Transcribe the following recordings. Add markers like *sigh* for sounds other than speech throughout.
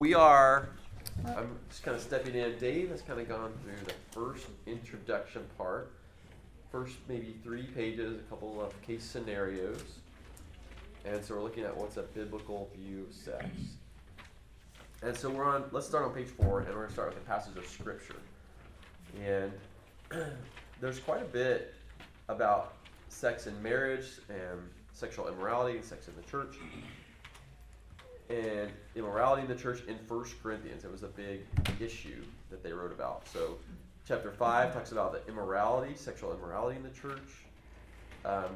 We are, I'm just kind of stepping in. Dave has kind of gone through the first introduction part. First, maybe three pages, a couple of case scenarios. And so we're looking at what's a biblical view of sex. And so we're on, let's start on page four, and we're going to start with a passage of scripture. And *clears throat* there's quite a bit about sex in marriage and sexual immorality and sex in the church and immorality in the church in First Corinthians. It was a big issue that they wrote about. So, chapter 5 talks about the immorality, sexual immorality in the church. Um,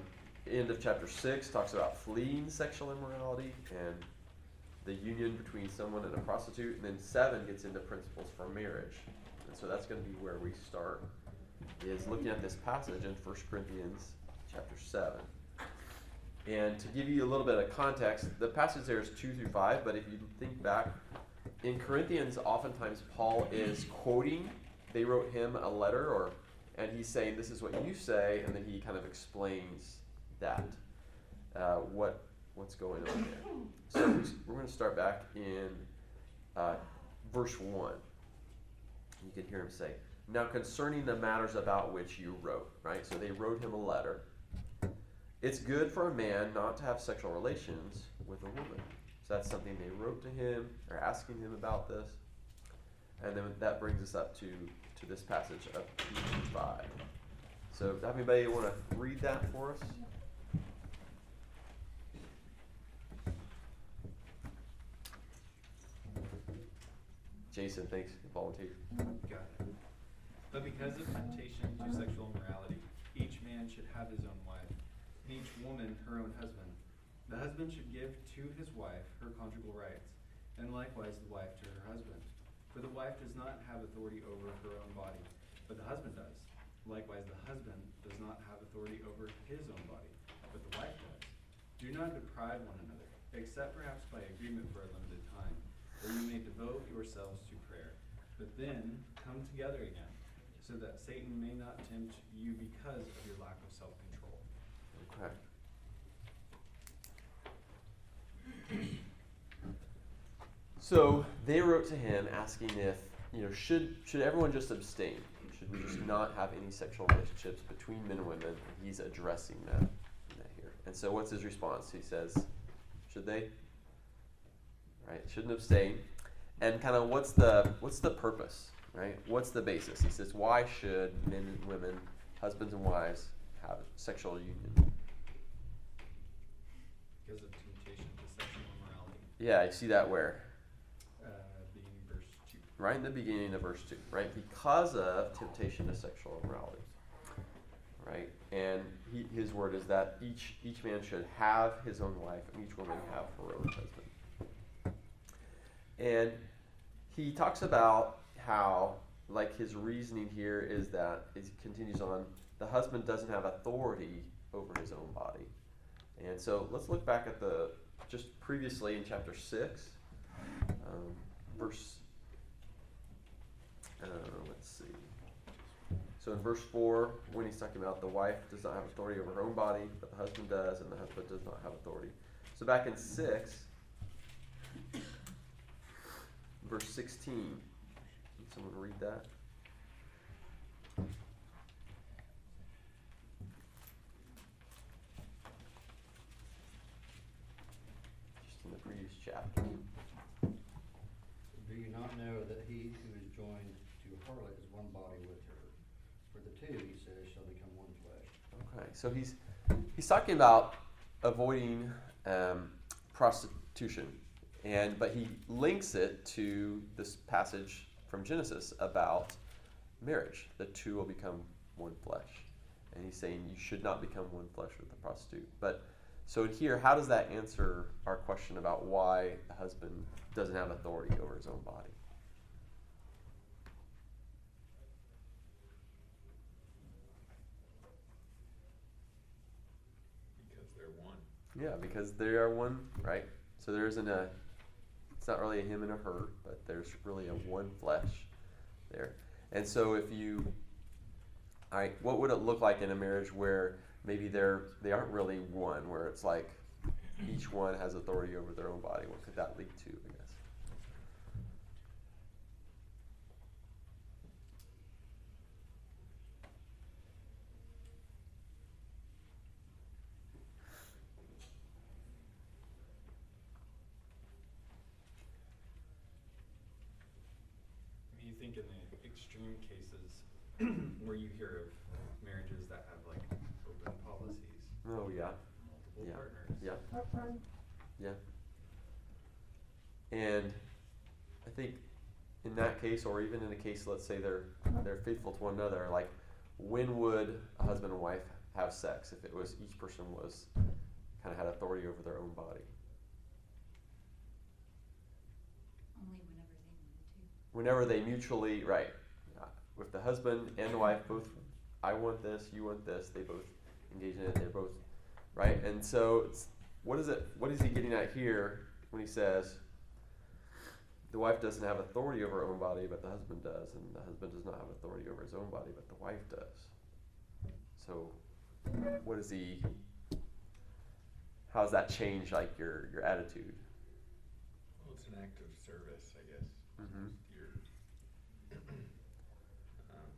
end of chapter 6 talks about fleeing sexual immorality and the union between someone and a prostitute. And then 7 gets into principles for marriage. And so that's going to be where we start, is looking at this passage in First Corinthians chapter 7. And to give you a little bit of context, the passage there is 2 through 5, but if you think back, in Corinthians, oftentimes Paul is quoting, they wrote him a letter, or and he's saying, This is what you say, and then he kind of explains that, uh, what, what's going on there. So we're going to start back in uh, verse 1. You can hear him say, Now concerning the matters about which you wrote, right? So they wrote him a letter it's good for a man not to have sexual relations with a woman. So that's something they wrote to him or asking him about this. And then that brings us up to, to this passage of 5. So, does anybody want to read that for us? Jason, thanks. Volunteer. Got it. But because of temptation to sexual immorality, each man should have his own wife and each woman her own husband. The husband should give to his wife her conjugal rights, and likewise the wife to her husband. For the wife does not have authority over her own body, but the husband does. Likewise, the husband does not have authority over his own body, but the wife does. Do not deprive one another, except perhaps by agreement for a limited time, that you may devote yourselves to prayer. But then come together again, so that Satan may not tempt you because of your lack of self. So they wrote to him asking if, you know, should should everyone just abstain? Should we just not have any sexual relationships between men and women? And He's addressing that, that here. And so what's his response? He says, should they? Right? Shouldn't abstain. And kind of what's the what's the purpose? Right? What's the basis? He says, why should men and women, husbands and wives, have sexual union? Yeah, I see that where? Uh, beginning verse 2. Right in the beginning of verse 2, right? Because of temptation to sexual immorality. Right? And he, his word is that each each man should have his own wife and each woman have her own husband. And he talks about how, like his reasoning here is that he continues on, the husband doesn't have authority over his own body. And so let's look back at the just previously in chapter 6, um, verse, uh, let's see. So in verse 4, when he's talking about the wife does not have authority over her own body, but the husband does, and the husband does not have authority. So back in 6, verse 16, can someone read that? Just in the previous chapter. Do you not know that he who is joined to a harlot is one body with her? For the two, he says, shall become one flesh. Okay, so he's he's talking about avoiding um, prostitution, and but he links it to this passage from Genesis about marriage. The two will become one flesh, and he's saying you should not become one flesh with a prostitute. But so here, how does that answer our question about why the husband doesn't have authority over his own body? Because they're one. Yeah, because they are one, right? So there isn't a, it's not really a him and a her, but there's really a one flesh there. And so if you, all right, what would it look like in a marriage where maybe they're they aren't really one, where it's like each one has authority over their own body? What could that lead to? I guess. think in the extreme cases where you hear of marriages that have like open policies, Oh yeah. multiple Yeah. partners. Yeah. Yeah. And I think in that case, or even in a case, let's say they're they're faithful to one another, like when would a husband and wife have sex if it was each person was kind of had authority over their own body? Only whenever they wanted to. Whenever they mutually right, with the husband and the wife both, I want this, you want this, they both engage in it. They're both right, and so it's, what is it? What is he getting at here when he says? The wife doesn't have authority over her own body, but the husband does, and the husband does not have authority over his own body, but the wife does. So, what is he? How does that change like your your attitude? Well, it's an act of service, I guess. Mm-hmm. *clears throat* Um,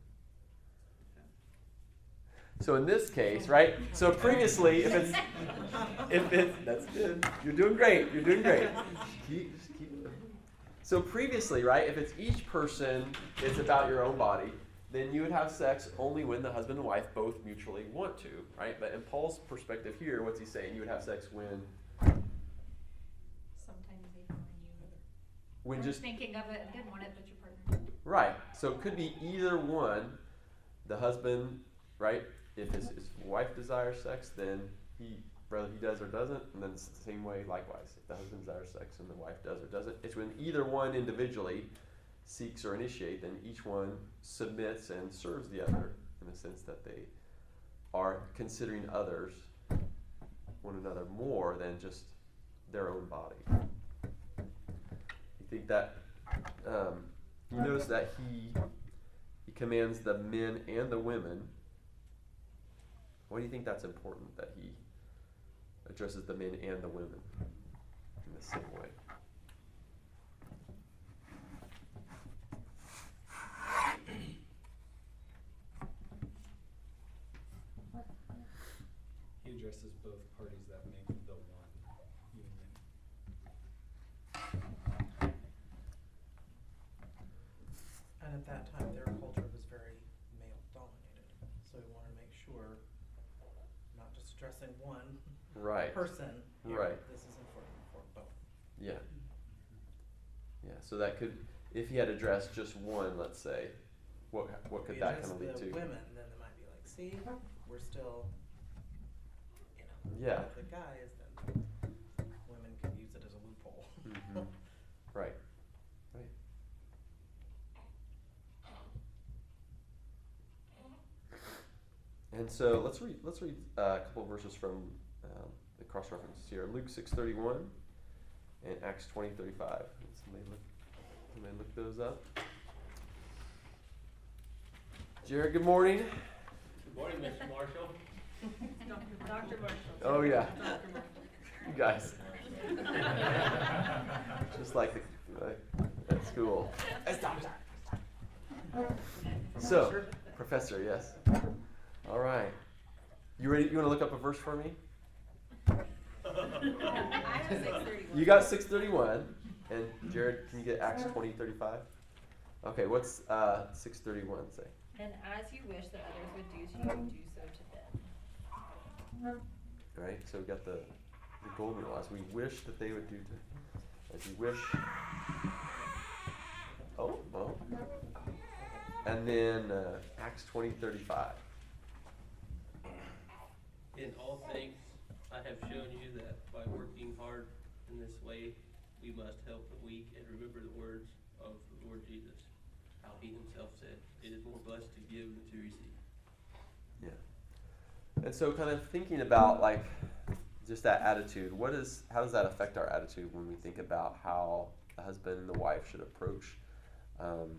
So in this case, right? So previously, if it's if it's that's good, you're doing great. You're doing great. Keep, just keep. So previously, right? If it's each person, it's about your own body. Then you would have sex only when the husband and wife both mutually want to, right? But in Paul's perspective here, what's he saying? You would have sex when Sometimes even when you when weren't just thinking of it and didn't want it, but your partner. Right. So it could be either one. The husband, right? If his, his wife desires sex, then he whether he does or doesn't, and then it's the same way likewise. If the husband desires sex and the wife does or doesn't, it's when either one individually seeks or initiate, then each one submits and serves the other in the sense that they are considering others, one another more than just their own body. You think that um, you notice that he he commands the men and the women. Why do you think that's important that he addresses the men and the women in the same way? He addresses both parties that make the one union. And at that time, their culture was very male dominated, so we wanted to make sure, not just addressing one Right. person. here, Right. This is important for both. Yeah. Yeah. So that could, if he had addressed just one, let's say, what what could that kind of lead the to? women, then they might be like, see, we're still, you know. Yeah. The guys, then women could use it as a loophole. Mhm. *laughs* Right. Right. And so let's read let's read uh, a couple of verses from um, the cross references here. Luke six thirty one and Acts twenty thirty five. Somebody look somebody look those up. Jared, good morning. Good morning, Mr. Marshall. Dr. Marshall. Oh yeah. You guys. Just like the, like at school. So, professor, yes. All right. You ready? You want to look up a verse for me? *laughs* I have six thirty-one. You got 631. And Jared, can you get Acts 20, 35? Okay, what's uh, 631 say? And as you wish that others would do to you, do so to them. All right, so we got the, the golden rule. As we wish that they would do to, as you wish. Oh, well. And then uh, Acts 20, 35. In all things, I have shown you that by working hard in this way, we must help the weak and remember the words of the Lord Jesus, how he himself said, it is more blessed to give than to receive. Yeah. And so, kind of thinking about like just that attitude. What is how does that affect our attitude when we think about how the husband and the wife should approach um,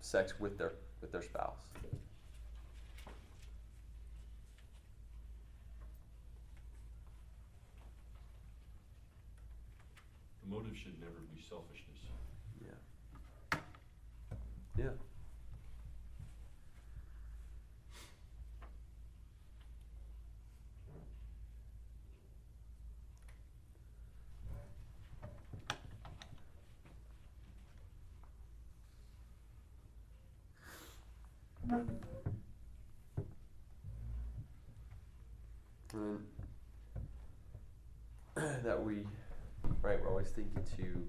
sex with their with their spouse? motive should never be selfishness. Yeah. Yeah. And *clears throat* that we right, we're always thinking to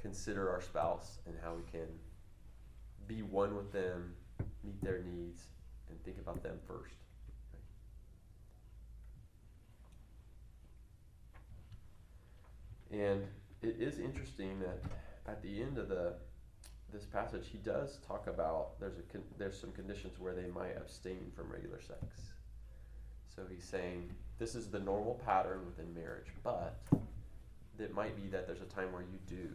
consider our spouse and how we can be one with them, meet their needs, and think about them first. And it is interesting that at the end of the this passage, he does talk about there's a con- there's some conditions where they might abstain from regular sex. So he's saying this is the normal pattern within marriage, but it might be that there's a time where you do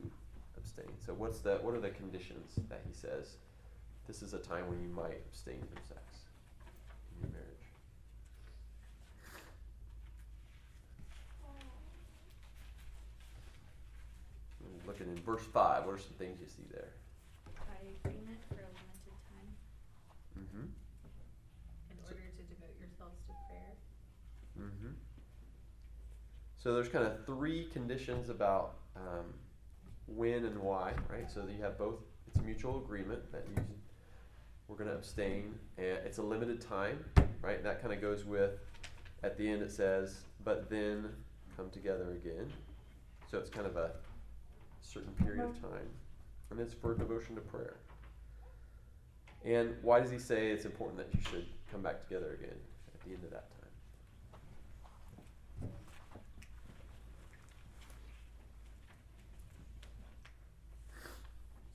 abstain. So what's the what are the conditions that he says? This is a time when you might abstain from sex in your marriage. Looking in verse five, what are some things you see there? By agreement for a limited time, Mm-hmm. in order to devote yourselves to prayer. Mm-hmm. So there's kind of three conditions about um, when and why, right? So you have both. It's a mutual agreement that you we're going to abstain, and it's a limited time, right? That kind of goes with at the end it says, but then come together again. So it's kind of a certain period of time, and it's for devotion to prayer. And why does he say it's important that you should come back together again at the end of that time?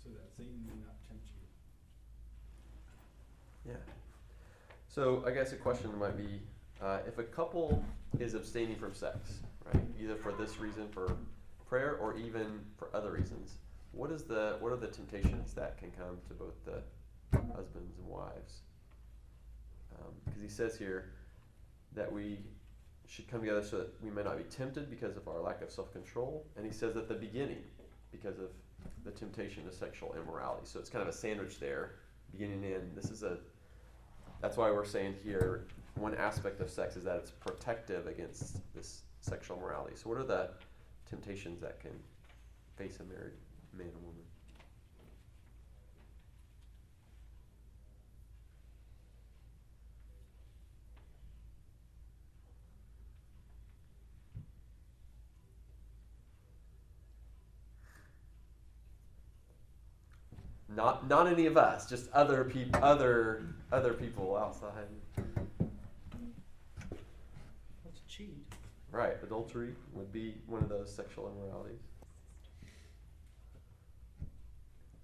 So that Satan may not tempt you. Yeah. So I guess a question might be, uh, if a couple is abstaining from sex, right, either for this reason, for prayer, or even for other reasons, what is the what are the temptations that can come to both the husbands and wives? Because he says here that we should come together so that we may not be tempted because of our lack of self control, and he says at the beginning because of the temptation to sexual immorality. So it's kind of a sandwich there, beginning and end. This is a that's why we're saying here one aspect of sex is that it's protective against this sexual morality. So, what are the temptations that can face a married man and woman? Not not any of us, just other people, other other people outside. That's a cheat. Right, adultery would be one of those sexual immoralities.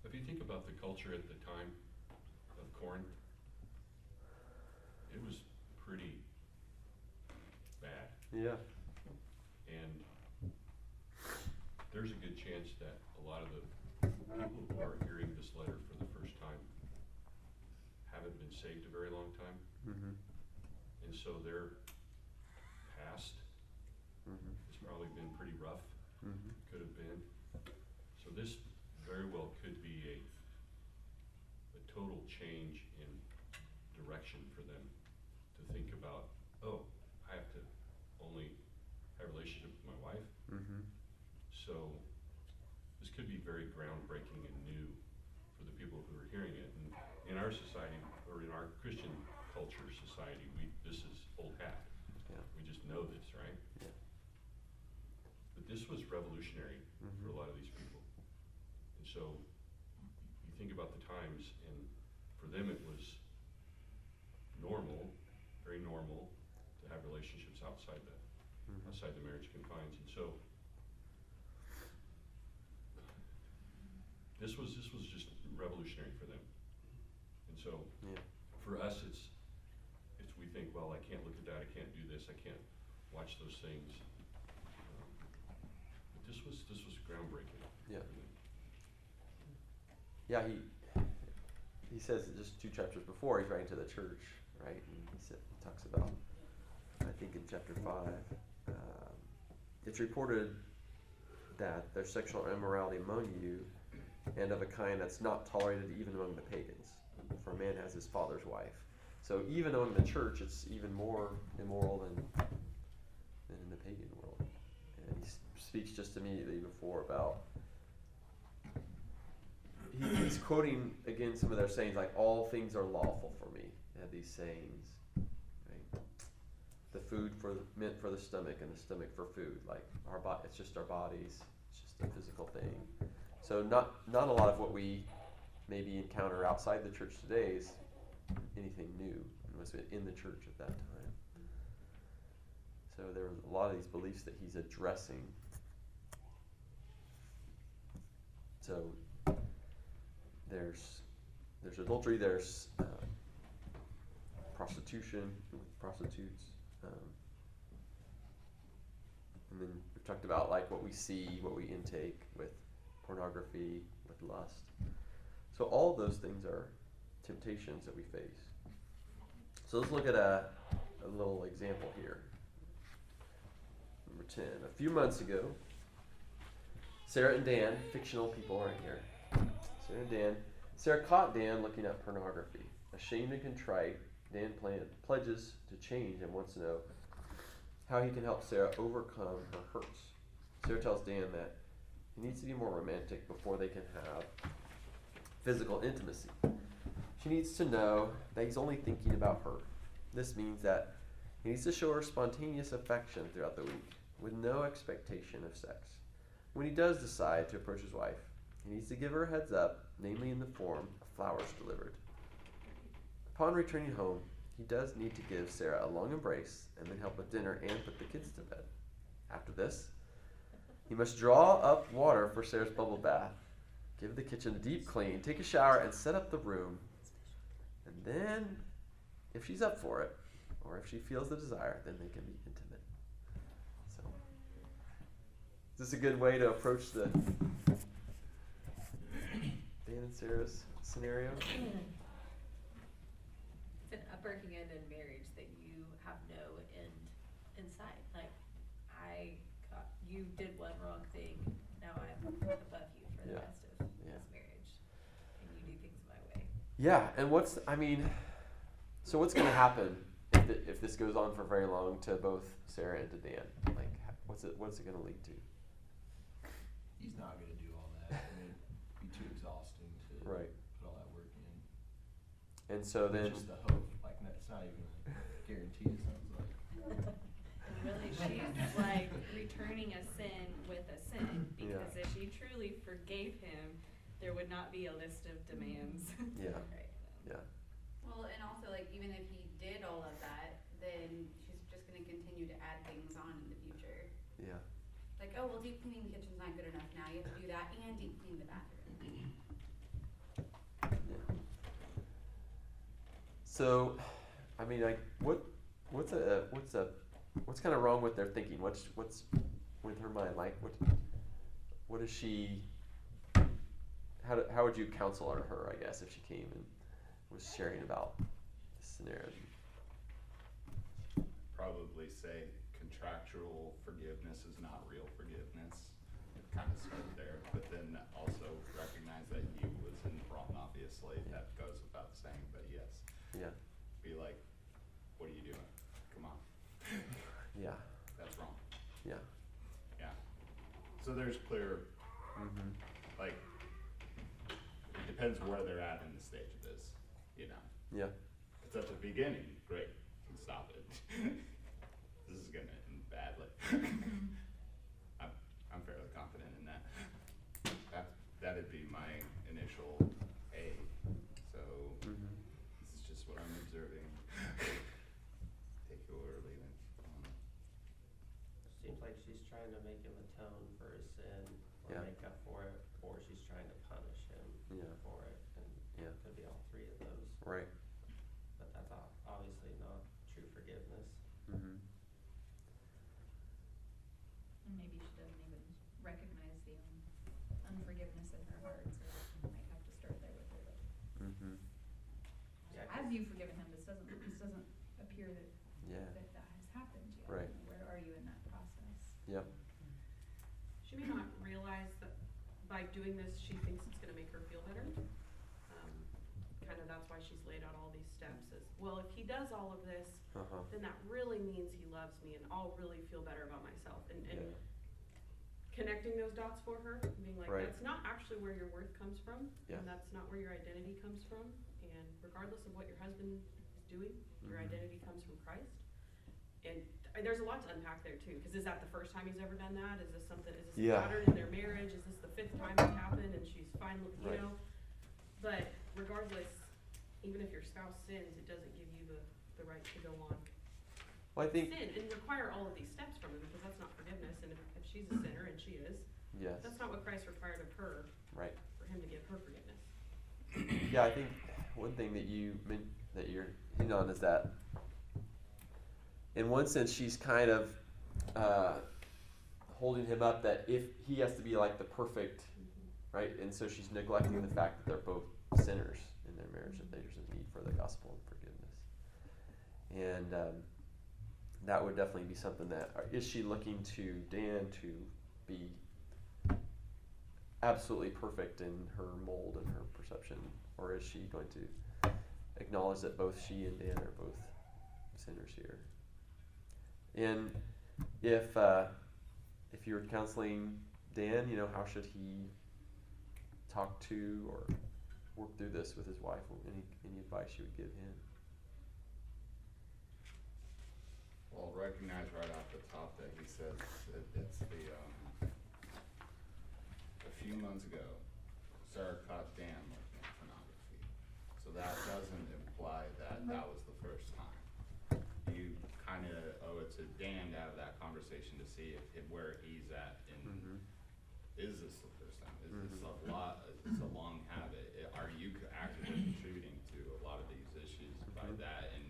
If you think about the culture at the time of Corinth, it was pretty bad. Yeah. And there's a good chance that a lot of the people who are hearing this letter for the first time haven't been saved a very long time. Mm-hmm. And so their past Mm-hmm. has probably been pretty rough, Mm-hmm. could have been. So this very well could be a, a total change in direction for them to think about, oh, I have to only have a relationship with my wife. Mm-hmm. So this could be very groundbreaking and new for the people who are hearing it. And in our society, or in our Christian culture society, we, this is old hat. Yeah. We just know this, right? Yeah. But this was revolutionary for Mhm. a lot of these people. And so you think about the times, and for them it was normal, very normal, to have relationships outside the Mm-hmm. Outside the marriage confines. And so this was this was just revolutionary for them. And so Yeah. for us, it's it's we think, well, I can't look at that, I can't do this, I can't watch those things. Um, but this was this was groundbreaking. Yeah. Yeah, he he says just two chapters before he's writing to the church, right? And he, said, he talks about, I think in chapter five, um, it's reported that there's sexual immorality among you, and of a kind that's not tolerated even among the pagans. For a man has his father's wife. So even among the church, it's even more immoral than than in the pagan world. And he speaks just immediately before about he, he's quoting again some of their sayings like all things are lawful for me. They have these sayings? The food for meant for the stomach and the stomach for food. Like our bo- it's just our bodies. It's just a physical thing. So not not a lot of what we maybe encounter outside the church today is anything new. It was in the church at that time. So there was a lot of these beliefs that he's addressing. So there's there's adultery. There's uh, prostitution with prostitutes. Um, and then we've talked about like what we see, what we intake with pornography, with lust. So all those things are temptations that we face. So let's look at a, a little example here. Number 10. A few months ago, Sarah and Dan, fictional people right here. Sarah and Dan. Sarah caught Dan looking at pornography. Ashamed and contrite, Dan plan, pledges to change and wants to know how he can help Sarah overcome her hurts. Sarah tells Dan that he needs to be more romantic before they can have physical intimacy. She needs to know that he's only thinking about her. This means that he needs to show her spontaneous affection throughout the week with no expectation of sex. When he does decide to approach his wife, he needs to give her a heads up, namely in the form of flowers delivered. Upon returning home, he does need to give Sarah a long embrace and then help with dinner and put the kids to bed. After this, he must draw up water for Sarah's bubble bath, give the kitchen a deep clean, take a shower, and set up the room. And then, if she's up for it, or if she feels the desire, then they can be intimate. So, is this a good way to approach the Dan and Sarah's scenario? *clears throat* It's an upworking end in marriage that you have no end in sight. Like, I got, you did one wrong thing, now I'm above you for the Yeah. rest of Yeah. this marriage. And you do things my way. Yeah, and what's I mean, so what's going to happen if, it, if this goes on for very long to both Sarah and to Dan? Like, what's it what's it going to lead to? He's not gonna do all that, I mean, it'd be too exhausting to Right. put all that work in. And so then, Just the hope, like, that's not even a guarantee, it sounds like. And really, she's like returning a sin with a sin, Yeah. because if she truly forgave him, there would not be a list of demands. yeah, *laughs* Right. yeah, Well, and also like even if he did all of that, then she's just gonna continue to add things on in the future. yeah, Like, oh, well, deep cleaning the kitchen's not good enough now, you have to do that and deep clean the bathroom. yeah. So, I mean, like, what what's a what's a what's kind of wrong with their thinking? What's what's with her mind? Like, what what is she? How, do, how would you counsel her, I guess, if she came and was sharing about this scenario? probably say contractual forgiveness is not real forgiveness. It Kind of start there, but then also recognize that he was in the wrong, obviously, that goes without saying, but yes. Yeah, Be like, what are you doing? Come on, yeah, that's wrong, yeah. yeah. So there's clear, Mm-hmm. like, it depends where they're at in the stage of this, you know? Yeah, it's at the beginning, great, can stop it. this is gonna end badly. I'm, I'm fairly confident in that. That that'd be my initial A. So mm-hmm. this is just what I'm observing. Take it or leave it. Um, Seems like she's trying to make him atone for his sin or Yeah. make up for it, or she's trying to punish him Yeah. for it, and Yeah. it could be all three of those. right. But that's o- obviously not true forgiveness. Mm-hmm. And maybe she doesn't even recognize the un- unforgiveness in her heart, so you might have to start there with her, like, Mm-hmm. Yeah, have you forgiven him? This doesn't, this doesn't appear that, Yeah. that that has happened yet. Right. You know, Where are you in that process? Yep. She may not realize that by doing this, she thinks it's gonna make her feel better. Um, kind of that's why she's laid out all these steps is, well, if he does all of this, Uh huh. then that really means he loves me and I'll really feel better about myself. And, and Yeah. connecting those dots for her, being like, Right. that's not actually where your worth comes from. Yeah. And that's not where your identity comes from. And regardless of what your husband is doing, your Mhm. identity comes from Christ. and there's a lot to unpack there too, cause is that the first time he's ever done that? Is this something, is this a Yeah. pattern in their marriage? Is this fifth time it's happened and she's finally, you Right. know? But regardless, even if your spouse sins, it doesn't give you the, the right to go on Well, I think sin and require all of these steps from them because that's not forgiveness. And if, if she's a sinner and she is, yes, that's not what Christ required of her right. for him to give her forgiveness. Yeah, I think one thing that you men- that you're hitting on is that, in one sense, she's kind of uh, holding him up that if he has to be like the perfect, right, and so she's neglecting the fact that they're both sinners in their marriage, that there's a need for the gospel and forgiveness, and um, that would definitely be something that uh, she looking to Dan to be absolutely perfect in her mold and her perception, or is she going to acknowledge that both she and Dan are both sinners here? And if uh, if you were counseling Dan, you know how should he talk to or work through this with his wife? Any any advice you would give him? Well, recognize right off the top that he says it, it's the, um, a few months ago, Sarah caught Dan looking at pornography. So that doesn't imply that that was the first time. You kinda owe it to Dan to have that conversation to see if, if where he's at in, Mm-hmm. is this the first time? Is this a lot, is this a long habit? I- Are you co- actively contributing to a lot of these issues by Mhm. that and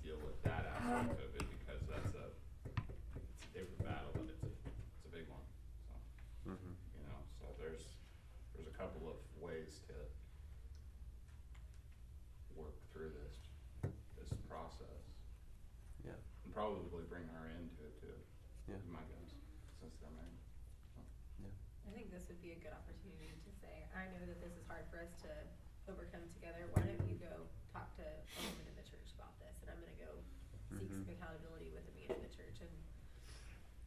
deal with that aspect of it because that's a, it's a different battle, but it's a, it's a big one, so, Mm-hmm. you know, so there's, there's a couple of ways to work through this, this process. Yeah. And probably bring her into it too. Yeah. My guess, since they're married. I think this would be a good opportunity to say, I know that this is hard for us to overcome together, why don't you go talk to a woman in the church about this, and I'm gonna go seek some Mhm. accountability with a man in the church, and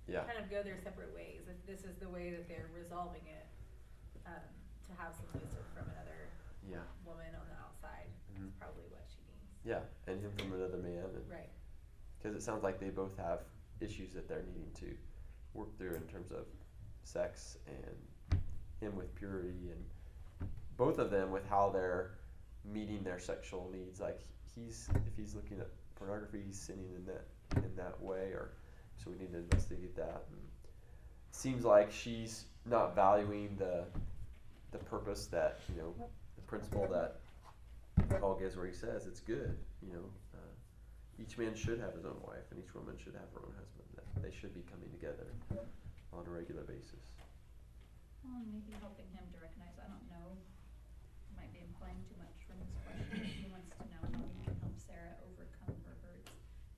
Yeah. kind of go their separate ways, if this is the way that they're resolving it, um, to have some wisdom from another Yeah. woman on the outside, Mhm. is probably what she needs. Yeah, and him from another man, Right. because it sounds like they both have issues that they're needing to work through in terms of sex and him with purity and both of them with how they're meeting their sexual needs. Like he's if he's looking at pornography he's sinning in that in that way or so we need to investigate that. And seems like she's not valuing the the purpose that you know the principle that Paul gives where he says it's good you know uh, each man should have his own wife and each woman should have her own husband. That they should be coming together on a regular basis Well, and maybe helping him to recognize, I don't know, might be implying too much from his question. He wants to know how he can help Sarah overcome her hurts.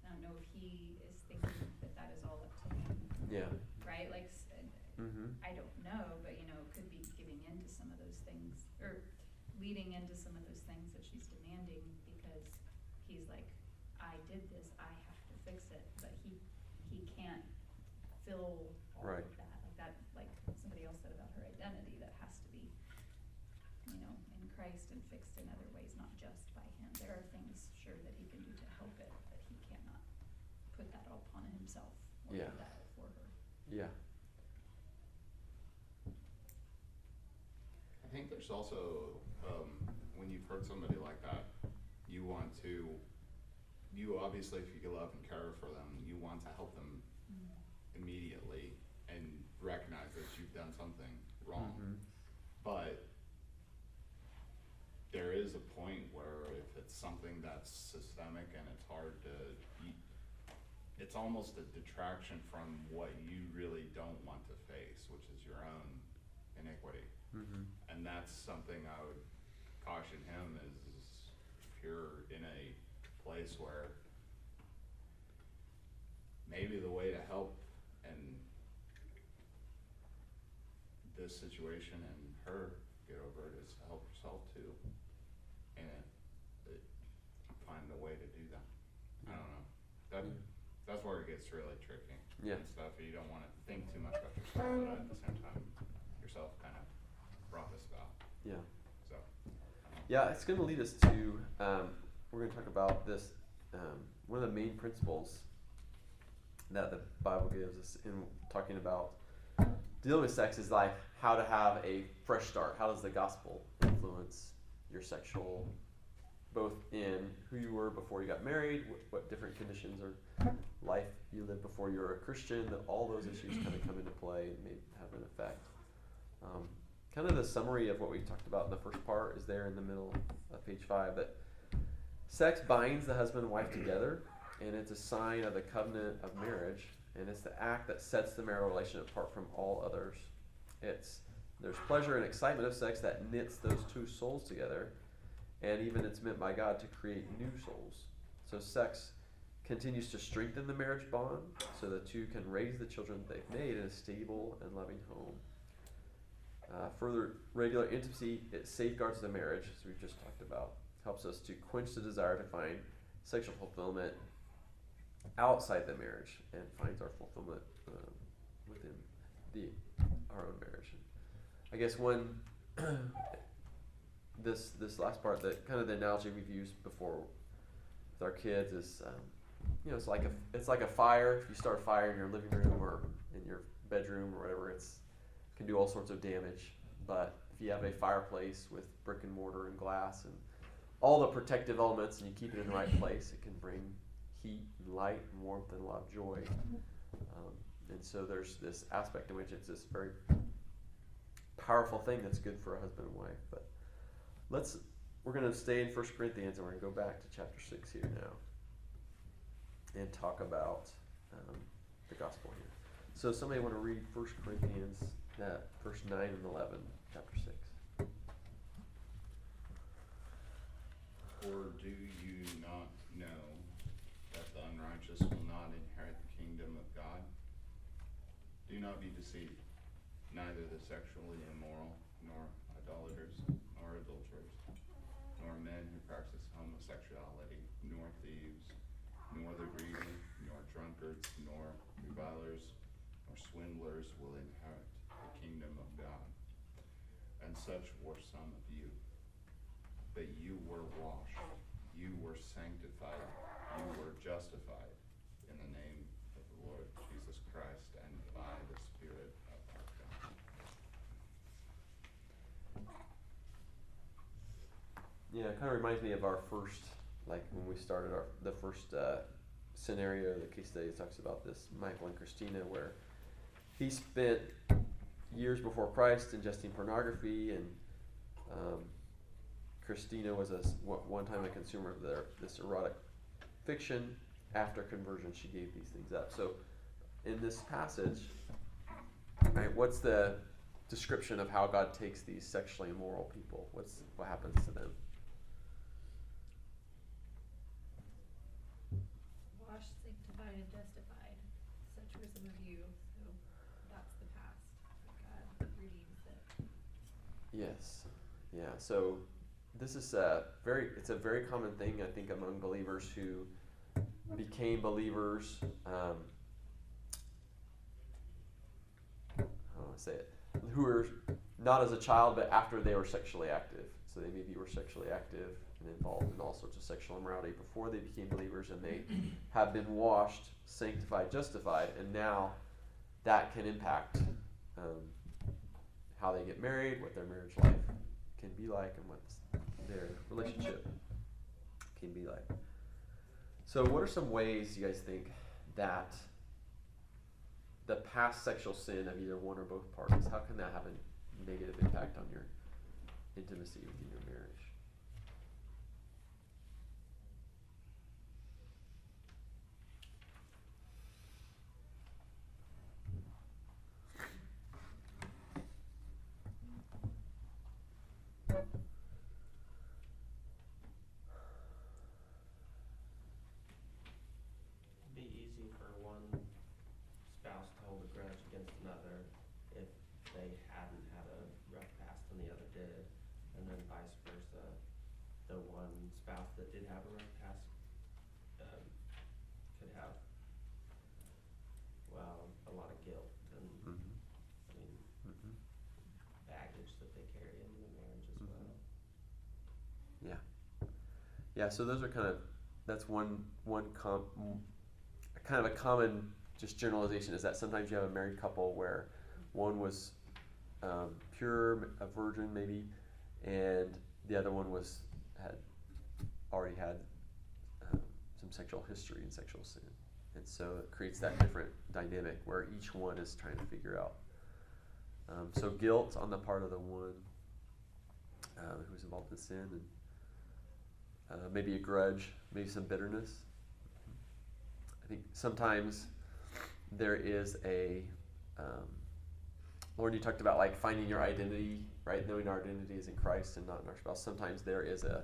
And I don't know if he is thinking that that is all up to him, yeah right? Like, uh, mm-hmm I don't know, but you know, it could be giving in to some of those things, or leading into some of those things that she's demanding because he's like, I did this, I have to fix it, but he, he can't fill all Right. of that, like that, like somebody else said about her identity, that has to be, you know, in Christ and fixed in other ways, not just by him. There are things, sure, that he can do to help it, but he cannot put that all upon himself or Yeah. that for her. yeah I think there's also, um, when you've hurt somebody like that, you want to, you obviously, if you love and care for them, you want to help them immediately and recognize that you've done something wrong. Mhm. But there is a point where if it's something that's systemic and it's hard to, you, it's almost a detraction from what you really don't want to face, which is your own iniquity. mm-hmm And that's something I would caution him is, is if you're in a place where maybe the way to help and this situation and her get over it is to help yourself too. And it, find a way to do that. I don't know. That, that's where it gets really tricky. Yeah. And stuff, you don't wanna think too much about yourself, but at the same time, yourself kind of brought this about, yeah so. Yeah, it's going to lead us to. Um, we're going to talk about this. Um, one of the main principles that the Bible gives us in talking about dealing with sex is like how to have a fresh start. How does the gospel influence your sexual, both in who you were before you got married, what, what different conditions or life you lived before you were a Christian, that all those issues kind of come into play and may have an effect. Um, kind of the summary of what we talked about in the first part is there in the middle of page five that sex binds the husband and wife together and it's a sign of the covenant of marriage and it's the act that sets the marital relationship apart from all others it's there's pleasure and excitement of sex that knits those two souls together and even it's meant by god to create new souls. So sex continues to strengthen the marriage bond so the two can raise the children they've made in a stable and loving home. Uh, further regular intimacy it safeguards the marriage as we've just talked about. Helps us to quench the desire to find sexual fulfillment outside the marriage and finds our fulfillment um, within the our own marriage. I guess one *clears throat* this this last part that kind of the analogy we've used before with our kids is um, you know it's like a it's like a fire. If you start a fire in your living room or in your bedroom or whatever, it's can do all sorts of damage. But if you have a fireplace with brick and mortar and glass and all the protective elements and you keep it in the right place, it can bring heat and light and warmth and a lot of joy. Um, and so there's this aspect in which it's this very powerful thing that's good for a husband and wife. But let's we're going to stay in 1 Corinthians and we're going to go back to chapter 6 here now and talk about um, the gospel here. So somebody want to read 1 Corinthians that verse 9 and 11, chapter 6. Or do you not know that the unrighteous will not inherit the kingdom of God? Do not be deceived. Neither the sexually immoral, nor idolaters, nor adulterers, nor men who practice homosexuality, nor thieves, nor the greedy, nor drunkards, nor revilers, nor swindlers will inherit the kingdom of God. And such were some of you. But you were washed, you were sanctified, you were justified in the name of the Lord Jesus Christ and by the Spirit of our God. Yeah, it kind of reminds me of our first, like when we started our the first uh, scenario, the case study talks about this Michael and Christina, where he spent years before Christ ingesting pornography, and um, Christina was a one time a consumer of their this erotic fiction. After conversion, she gave these things up. So, in this passage, right, what's the description of how God takes these sexually immoral people? What's what happens to them? Washed, sanctified, and justified. Such were some of you, so that's the past. God redeems it. Yes. Yeah. So this is a very it's a very common thing I think among believers who became believers. Um, how do I say it? Who were not as a child, but after they were sexually active. So they maybe were sexually active and involved in all sorts of sexual immorality before they became believers, and they *clears throat* have been washed, sanctified, justified, and now that can impact um, how they get married, what their marriage life can be like, and what their relationship can be like. So, what are some ways you guys think that the past sexual sin of either one or both parties, how can that have a negative impact on your intimacy within your marriage? Be easy for one spouse to hold a grudge against another if they hadn't had a rough past and the other did, and then vice versa. The one spouse that did have a rough past, um, could have, well, a lot of guilt and, Mm-hmm. I mean, Mm-hmm. baggage that they carry into the marriage as Mhm. well. Yeah. Yeah, so those are kind of that's one one com, kind of a common just generalization is that sometimes you have a married couple where one was um, pure, a virgin maybe, and the other one was had already had um, some sexual history and sexual sin, and so it creates that different dynamic where each one is trying to figure out. Um, so guilt on the part of the one uh, who's involved in sin, and uh, maybe a grudge, maybe some bitterness. I think sometimes there is a um, Lauren, you talked about like finding your identity, right? Knowing our identity is in Christ and not in our spouse. Sometimes there is a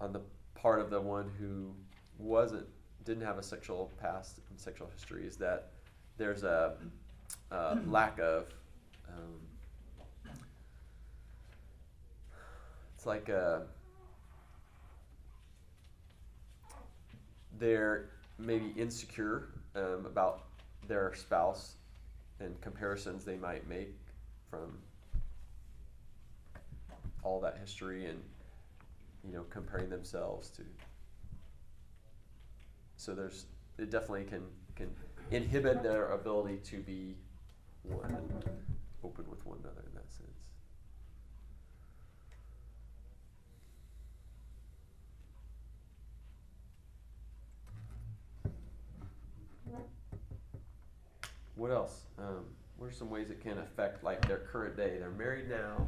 on the part of the one who wasn't didn't have a sexual past and sexual history is that there's a, a *clears throat* lack of um, it's like a they're maybe insecure um, about their spouse and comparisons they might make from all that history and you know comparing themselves to. So there's it definitely can can inhibit their ability to be one and open with one another in that sense what else? Um, what are some ways it can affect like their current day? They're married now.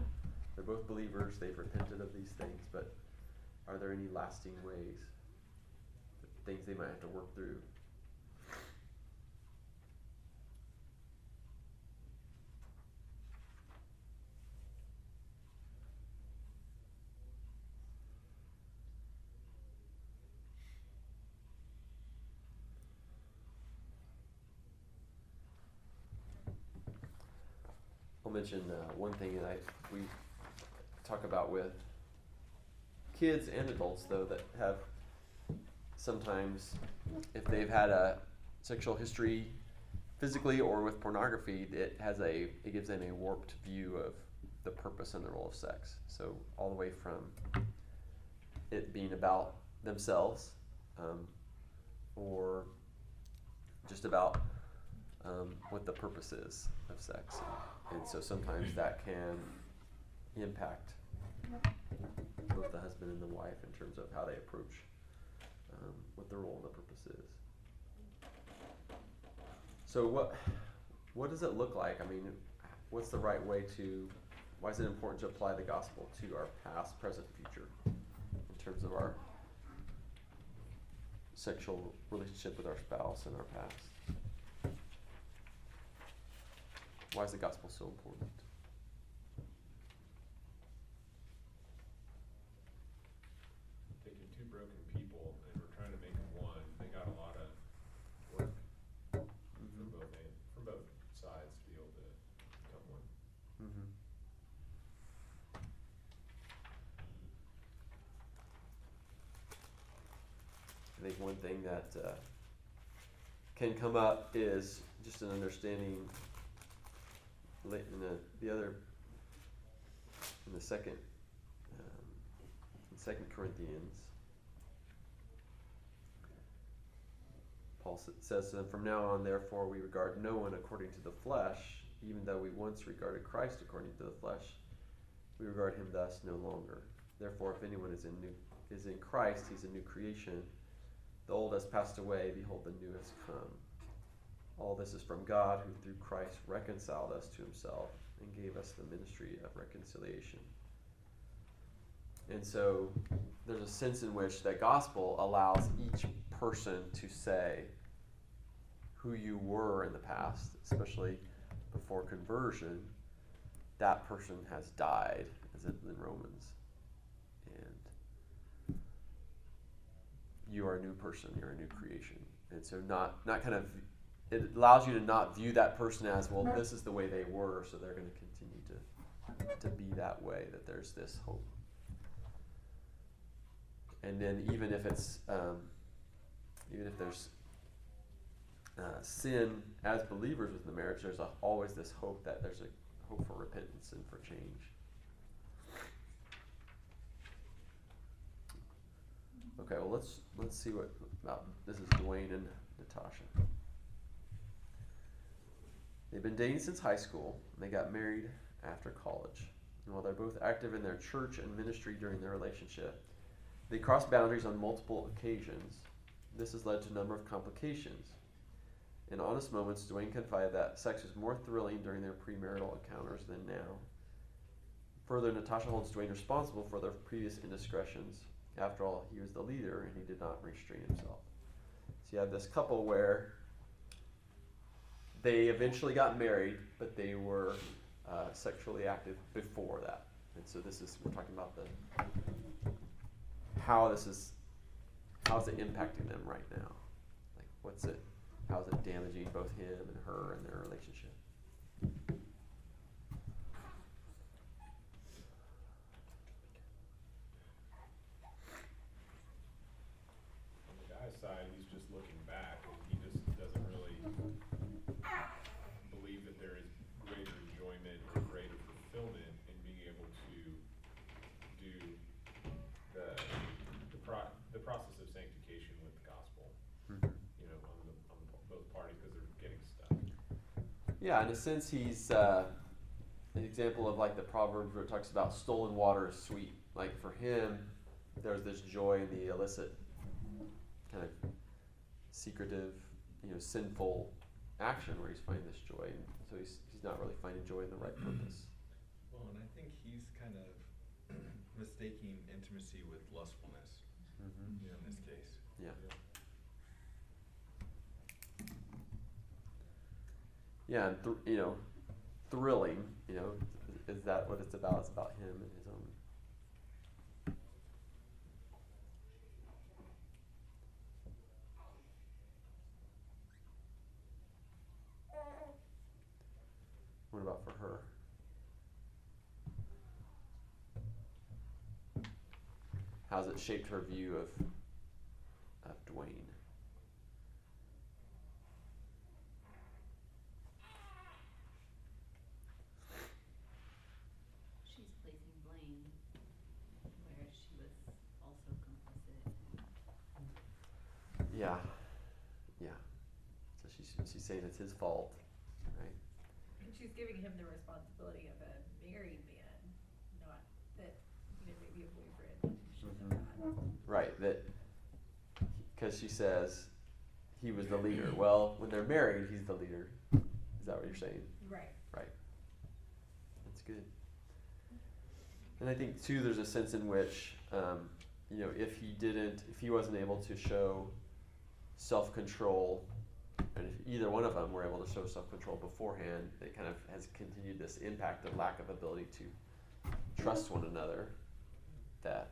They're both believers. They've repented of these things but are there any lasting ways things they might have to work through I'll mention uh, one thing that I we talk about with kids and adults though that have sometimes if they've had a sexual history physically or with pornography it has a it gives them a warped view of the purpose and the role of sex. So all the way from it being about themselves um, or just about um, what the purpose is of sex and so sometimes that can impact both the husband and the wife in terms of how they approach um, what the role and the purpose is. So what what does it look like? I mean, what's the right way to? Why is it important to apply the gospel to our past, present, future, in terms of our sexual relationship with our spouse and our past? Why is the gospel so important? Taking two broken people and we're trying to make them one, they got a lot of work from both, en- from both sides to be able to become one. Mm-hmm. I think one thing that uh, can come up is just an understanding late in the, the other in the second um, in Second Corinthians. Paul says to them, From now on, therefore, we regard no one according to the flesh, even though we once regarded Christ according to the flesh, we regard him thus no longer. Therefore, if anyone is in new is in Christ, he's a new creation. The old has passed away, behold, the new has come. All this is from God, who through Christ reconciled us to himself and gave us the ministry of reconciliation. And so there's a sense in which that gospel allows each person to say who you were in the past, especially before conversion. That person has died, as in Romans. And you are a new person, you're a new creation. And so not not kind of it allows you to not view that person as, well, this is the way they were, so they're going to continue to to be that way, that there's this hope. And then even if it's um, even if there's uh, sin as believers within the marriage, there's a, always this hope that there's a hope for repentance and for change. Okay, well let's let's see what about this is Dwayne and Natasha. They've been dating since high school, and they got married after college. And while they're both active in their church and ministry during their relationship, they crossed boundaries on multiple occasions. This has led to a number of complications. In honest moments, Dwayne confided that sex was more thrilling during their premarital encounters than now. Further, Natasha holds Dwayne responsible for their previous indiscretions. After all, he was the leader and he did not restrain himself. So you have this couple where they eventually got married, but they were uh, sexually active before that. And so this is we're talking about the how this is how is it impacting them right now? Like what's it how is it damaging both him and her and their relationship? Side, he's just looking back, and he just doesn't really believe that there is greater enjoyment or greater fulfillment in being able to do the, the pro- the process of sanctification with the gospel, you know, on the, on the, both parties, because they're getting stuck. Yeah, in a sense, he's uh, an example of like the Proverbs where it talks about stolen water is sweet. Like for him, there's this joy in the illicit, kind of secretive, you know, sinful action where he's finding this joy. And so he's, he's not really finding joy in the right purpose. Well, and I think he's kind of *clears throat* mistaking intimacy with lustfulness, Mm-hmm. you know, in this case. Yeah. Yeah, and thr you know, thrilling. You know, is that what it's about? It's about him and his own. What about for her? How's it shaped her view of of Dwayne? She's placing blame where she was also complicit. Yeah, yeah. So she's she's saying it's his fault, right? And she's giving him the responsibility of a married man, not that, you know, maybe a boyfriend should have had. Right. That because she says he was the leader. Well, when they're married, he's the leader. Is that what you're saying? Right. Right. That's good. And I think too, there's a sense in which, um, you know, if he didn't, if he wasn't able to show self-control, and if either one of them were able to show self-control beforehand, it kind of has continued this impact of lack of ability to trust one another. That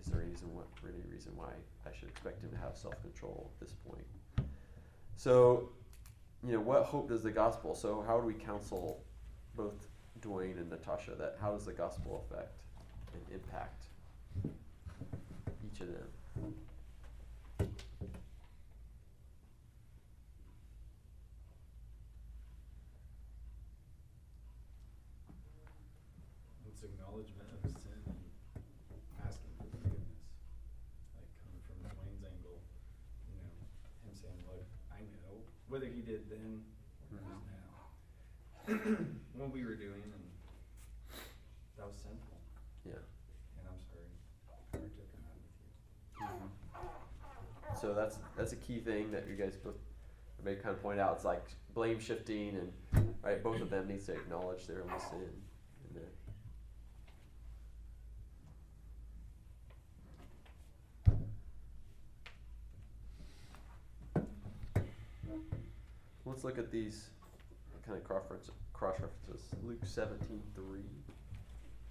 is there any reason what reason why I should expect him to have self-control at this point? So, you know, what hope does the gospel? So, how do we counsel both Dwayne and Natasha that how does the gospel affect and impact each of them? It's acknowledgement of sin and asking for forgiveness. Like coming from Dwayne's angle, you know, him saying, look, I know, whether he did then or does now, *clears throat* what we were doing and that was sinful. Yeah. And I'm sorry, I partook in that with you. Mm-hmm. So that's that's a key thing that you guys both may kind of point out. It's like blame shifting, and right, both of them needs to acknowledge their own sin. And that. Let's look at these kind of cross references. Cross references. Luke seventeen three.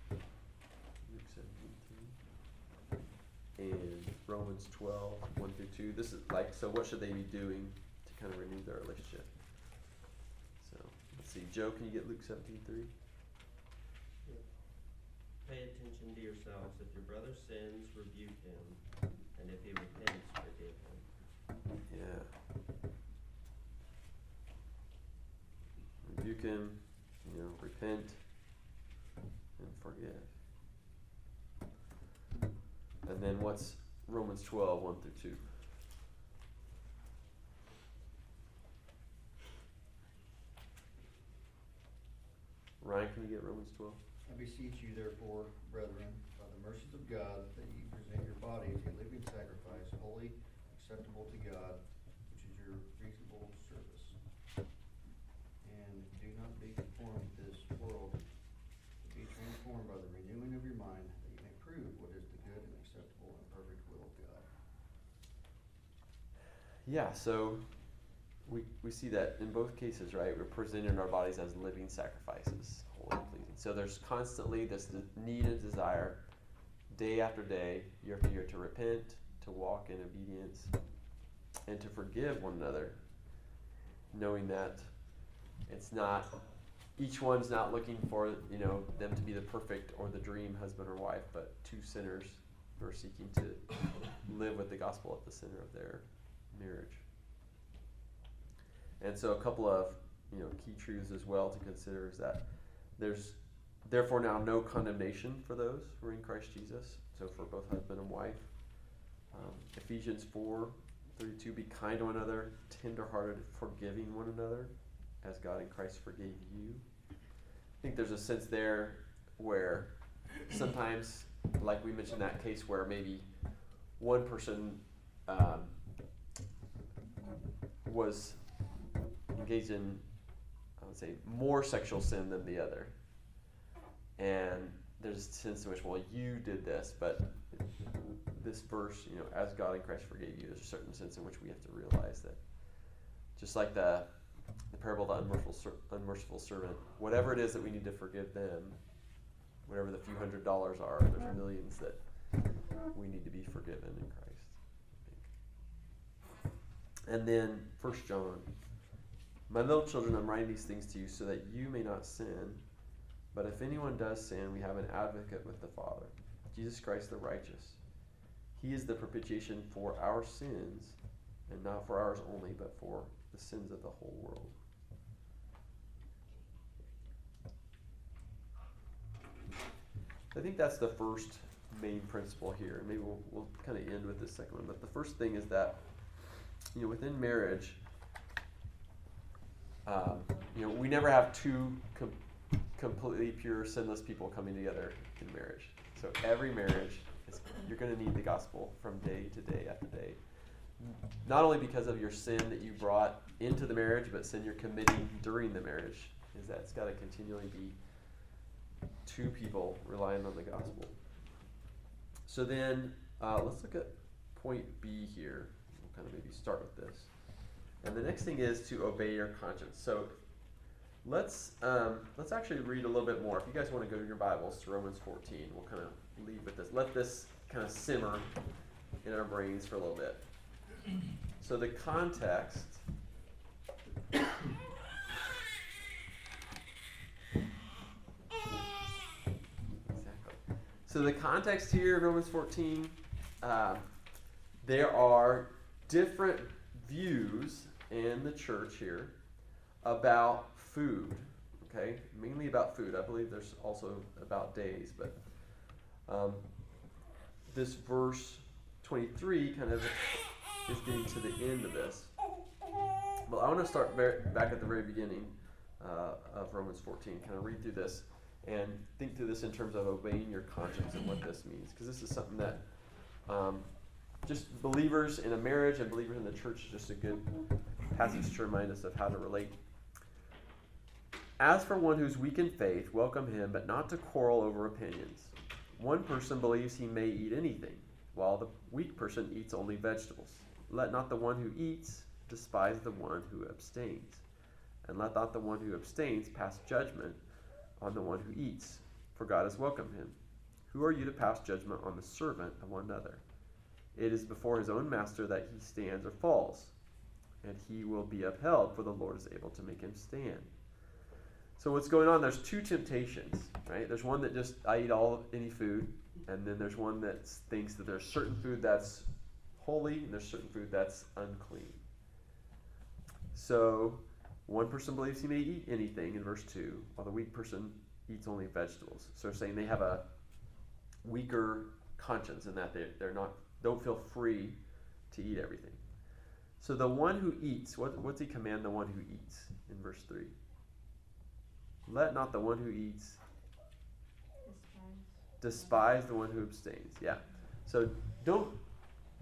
Luke seventeen three and Romans 12, 1 through 2. This is like, so what should they be doing to kind of renew their relationship? So, let's see. Joe, can you get Luke 17, 3? Pay attention to yourselves. If your brother sins, rebuke him, and if he repents, forgive him. Yeah. Rebuke him, you know, repent, and forgive. And then what's Romans 12, 1 through 2? Ryan, can you get Romans twelve? I beseech you therefore, brethren, by the mercies of God, that ye present your bodies a living sacrifice, holy, acceptable to God, which is your reasonable service. And do not be conformed to this world, but be transformed by the renewing of your mind, that you may prove what is the good and acceptable and perfect will of God. Yeah, so we, we see that in both cases, right? We're presenting our bodies as living sacrifices, holy and pleasing. So there's constantly this need and desire, day after day, year after year, to repent, to walk in obedience, and to forgive one another, knowing that it's not each one's not looking for you know them to be the perfect or the dream husband or wife, but two sinners who are seeking to live with the gospel at the center of their marriage. And so, a couple of you know key truths as well to consider is that there's therefore now no condemnation for those who are in Christ Jesus. So for both husband and wife. Um, Ephesians four thirty two: Be kind to one another, tenderhearted, forgiving one another, as God in Christ forgave you. I think there's a sense there where sometimes, like we mentioned that case where maybe one person um, was engaged in, I would say, more sexual sin than the other. And there's a sense in which, well, you did this, but this verse, you know, as God in Christ forgave you, there's a certain sense in which we have to realize that just like the, the parable of the unmerciful, unmerciful servant, whatever it is that we need to forgive them, whatever the few hundred dollars are, there's millions that we need to be forgiven in Christ. And then First John, my little children, I'm writing these things to you so that you may not sin. But if anyone does sin, we have an advocate with the Father, Jesus Christ the righteous. He is the propitiation for our sins, and not for ours only, but for the sins of the whole world. I think that's the first main principle here. Maybe we'll, we'll kind of end with this second one. But the first thing is that, you know, within marriage, um, you know, we never have two com- completely pure, sinless people coming together in marriage. So every marriage, is, you're going to need the gospel from day to day after day. Not only because of your sin that you brought into the marriage, but sin you're committing during the marriage, is that it's got to continually be two people relying on the gospel. So then, uh, let's look at point B here. Kind of maybe start with this. And the next thing is to obey your conscience. So let's um, let's actually read a little bit more. If you guys want to go to your Bibles to Romans 14, we'll kind of leave with this. Let this kind of simmer in our brains for a little bit. So the context. Exactly. So the context here in Romans 14, um, there are different views in the church here about food. Okay, mainly about food. I believe there's also about days, but um, this verse 23 kind of is getting to the end of this. Well, I want to start back at the very beginning uh, of Romans 14, kind of read through this and think through this in terms of obeying your conscience and what this means, because this is something that um, just believers in a marriage and believers in the church is just a good passage to remind us of how to relate. As for one who's weak in faith, welcome him, but not to quarrel over opinions. One person believes he may eat anything, while the weak person eats only vegetables. Let not the one who eats despise the one who abstains, and let not the one who abstains pass judgment on the one who eats, for God has welcomed him. Who are you to pass judgment on the servant of one another? It is before his own master that he stands or falls, and he will be upheld, for the Lord is able to make him stand. So what's going on? There's two temptations, right? There's one that just I eat all any food, and then there's one that thinks that there's certain food that's holy and there's certain food that's unclean. So one person believes he may eat anything in verse two, while the weak person eats only vegetables. So they're saying they have a weaker conscience in that they they're not don't feel free to eat everything. So the one who eats, what, what's he command the one who eats in verse 3? Let not the one who eats despise the one who abstains. Yeah. So don't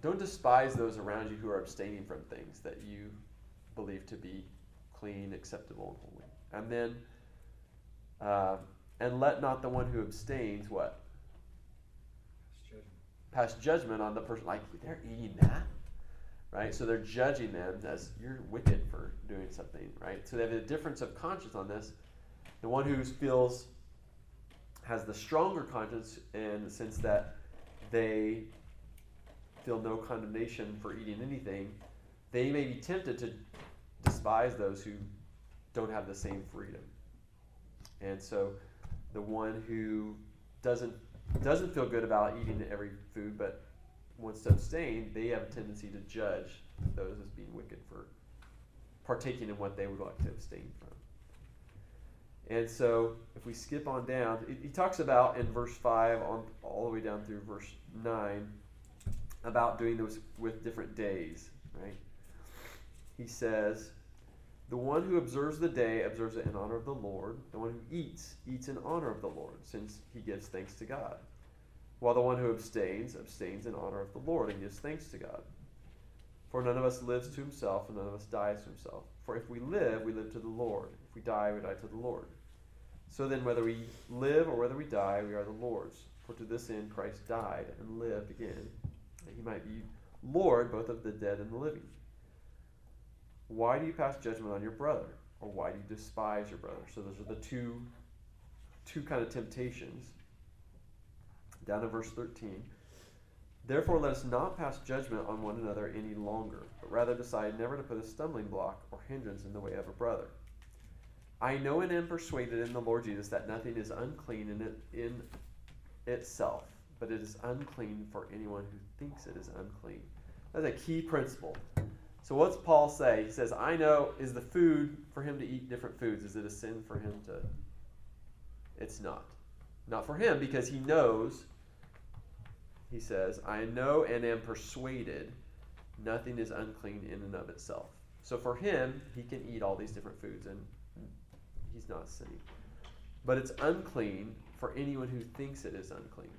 don't despise those around you who are abstaining from things that you believe to be clean, acceptable, and holy. And then, uh, and let not the one who abstains what pass judgment on the person. Like they're eating that, right? So they're judging them as you're wicked for doing something, right? So they have a difference of conscience on this. The one who feels has the stronger conscience in the sense that they feel no condemnation for eating anything, they may be tempted to despise those who don't have the same freedom. And so the one who doesn't doesn't feel good about eating every food but wants to abstain, they have a tendency to judge those as being wicked for partaking in what they would like to abstain from. And so, if we skip on down, he talks about in verse 5 on all the way down through verse 9 about doing this with different days, right? He says, The one who observes the day observes it in honor of the Lord. The one who eats, eats in honor of the Lord, since he gives thanks to God. While the one who abstains, abstains in honor of the Lord and gives thanks to God. For none of us lives to himself, and none of us dies to himself. For if we live, we live to the Lord. If we die, we die to the Lord. So then, whether we live or whether we die, we are the Lord's. For to this end Christ died and lived again, that he might be Lord both of the dead and the living. Why do you pass judgment on your brother? Or why do you despise your brother? So those are the two two kind of temptations. Down to verse 13. Therefore, let us not pass judgment on one another any longer, but rather decide never to put a stumbling block or hindrance in the way of a brother. I know and am persuaded in the Lord Jesus that nothing is unclean in, it, in itself, but it is unclean for anyone who thinks it is unclean. That's a key principle. So, what's Paul say? He says, I know, is the food for him to eat different foods, is it a sin for him to? It's not. Not for him because he knows, he says, I know and am persuaded nothing is unclean in and of itself. So, for him, he can eat all these different foods and he's not sinning. But it's unclean for anyone who thinks it is unclean.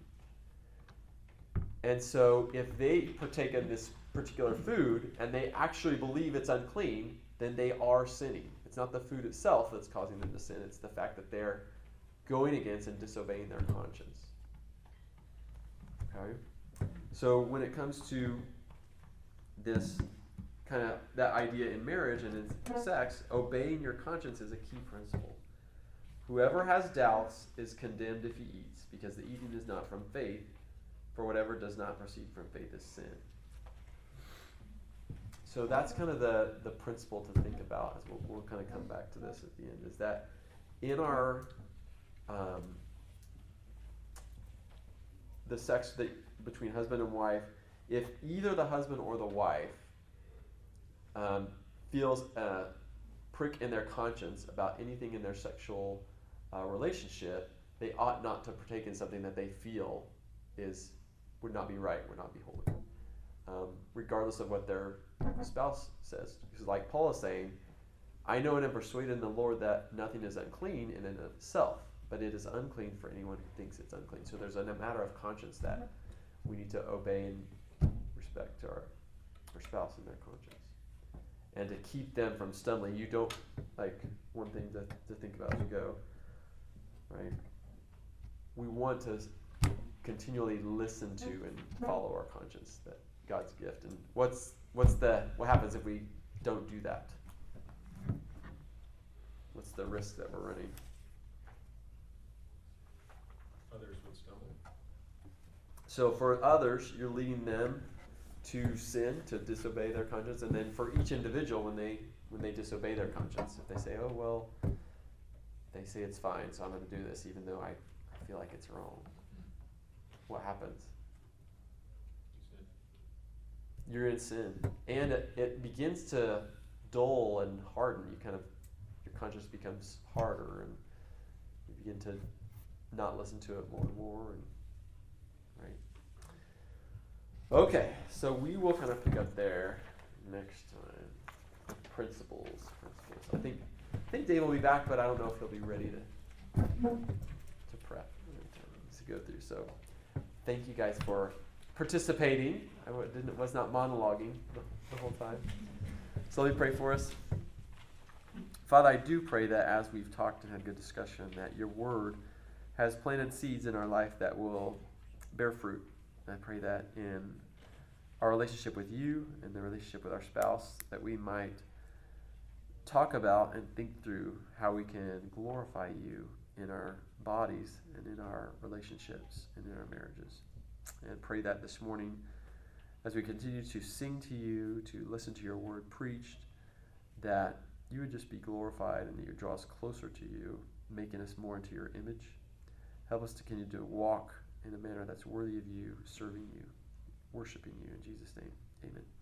And so if they partake of this particular food and they actually believe it's unclean, then they are sinning. It's not the food itself that's causing them to sin, it's the fact that they're going against and disobeying their conscience. Okay? So when it comes to this kind of that idea in marriage and in sex, obeying your conscience is a key principle. Whoever has doubts is condemned if he eats, because the eating is not from faith, for whatever does not proceed from faith is sin. So that's kind of the, the principle to think about as we'll, we'll kind of come back to this at the end, is that in our um, the sex that between husband and wife, if either the husband or the wife um, feels a prick in their conscience about anything in their sexual uh, relationship, they ought not to partake in something that they feel is would not be right, would not be holy, um, regardless of what their spouse says. Because, like Paul is saying, I know and am persuaded in the Lord that nothing is unclean in and of itself, but it is unclean for anyone who thinks it's unclean. So there's a matter of conscience that mm-hmm. we need to obey and respect to our, our spouse and their conscience and to keep them from stumbling. You don't like one thing to, to think about as you go, right? We want to continually listen to mm-hmm. and follow our conscience, that God's gift. And what's what's the what happens if we don't do that? What's the risk that we're running? Others would stumble. So for others, you're leading them to sin, to disobey their conscience, and then for each individual, when they when they disobey their conscience, if they say, "Oh well," they say it's fine, so I'm going to do this, even though I, I feel like it's wrong. What happens? You're in sin, and it, it begins to dull and harden. You kind of your conscience becomes harder, and you begin to not listen to it more and more, and right. Okay, so we will kind of pick up there next time. Principles, principles. I think I think Dave will be back, but I don't know if he'll be ready to to prep to go through. So, thank you guys for participating. I didn't was not monologuing the, the whole time. So let me pray for us. Father, I do pray that as we've talked and had good discussion, that your word has planted seeds in our life that will bear fruit. And I pray that in our relationship with you and the relationship with our spouse, that we might talk about and think through how we can glorify you in our bodies and in our relationships and in our marriages. And pray that this morning, as we continue to sing to you, to listen to your word preached, that you would just be glorified and that you draw us closer to you, making us more into your image. Help us to continue to walk in a manner that's worthy of you, serving you, worshiping you. In Jesus' name, amen.